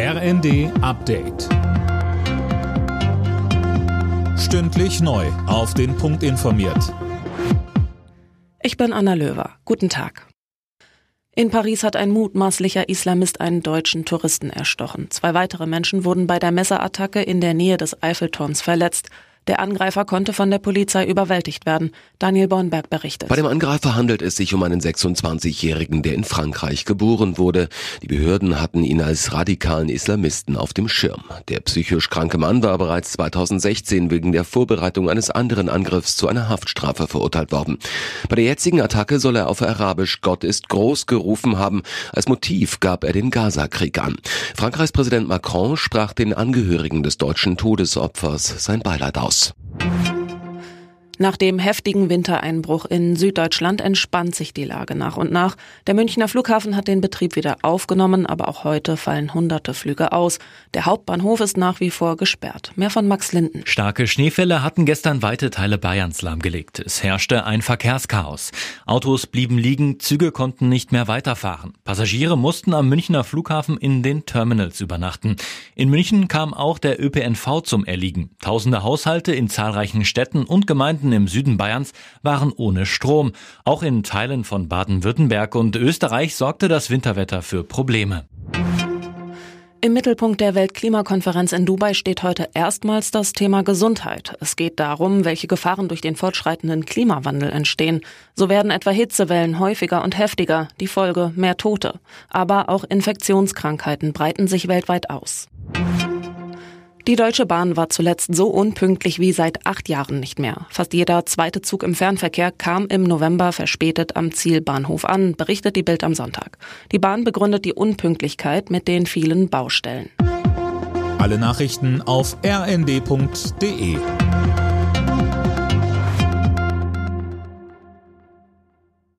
RND Update. Stündlich neu. Auf den Punkt informiert. Ich bin Anna Löwer. Guten Tag. In Paris hat ein mutmaßlicher Islamist einen deutschen Touristen erstochen. Zwei weitere Menschen wurden bei der Messerattacke in der Nähe des Eiffelturms verletzt. Der Angreifer konnte von der Polizei überwältigt werden. Daniel Bornberg berichtet. Bei dem Angreifer handelt es sich um einen 26-Jährigen, der in Frankreich geboren wurde. Die Behörden hatten ihn als radikalen Islamisten auf dem Schirm. Der psychisch kranke Mann war bereits 2016 wegen der Vorbereitung eines anderen Angriffs zu einer Haftstrafe verurteilt worden. Bei der jetzigen Attacke soll er auf Arabisch Gott ist groß gerufen haben. Als Motiv gab er den Gaza-Krieg an. Frankreichs Präsident Macron sprach den Angehörigen des deutschen Todesopfers sein Beileid aus. Nach dem heftigen Wintereinbruch in Süddeutschland entspannt sich die Lage nach und nach. Der Münchner Flughafen hat den Betrieb wieder aufgenommen, aber auch heute fallen hunderte Flüge aus. Der Hauptbahnhof ist nach wie vor gesperrt. Mehr von Max Linden. Starke Schneefälle hatten gestern weite Teile Bayerns lahmgelegt. Es herrschte ein Verkehrschaos. Autos blieben liegen, Züge konnten nicht mehr weiterfahren. Passagiere mussten am Münchner Flughafen in den Terminals übernachten. In München kam auch der ÖPNV zum Erliegen. Tausende Haushalte in zahlreichen Städten und Gemeinden Gemeinden im Süden Bayerns waren ohne Strom. Auch in Teilen von Baden-Württemberg und Österreich sorgte das Winterwetter für Probleme. Im Mittelpunkt der Weltklimakonferenz in Dubai steht heute erstmals das Thema Gesundheit. Es geht darum, welche Gefahren durch den fortschreitenden Klimawandel entstehen. So werden etwa Hitzewellen häufiger und heftiger, die Folge mehr Tote. Aber auch Infektionskrankheiten breiten sich weltweit aus. Die Deutsche Bahn war zuletzt so unpünktlich wie seit acht Jahren nicht mehr. Fast jeder zweite Zug im Fernverkehr kam im November verspätet am Zielbahnhof an, berichtet die Bild am Sonntag. Die Bahn begründet die Unpünktlichkeit mit den vielen Baustellen. Alle Nachrichten auf rnd.de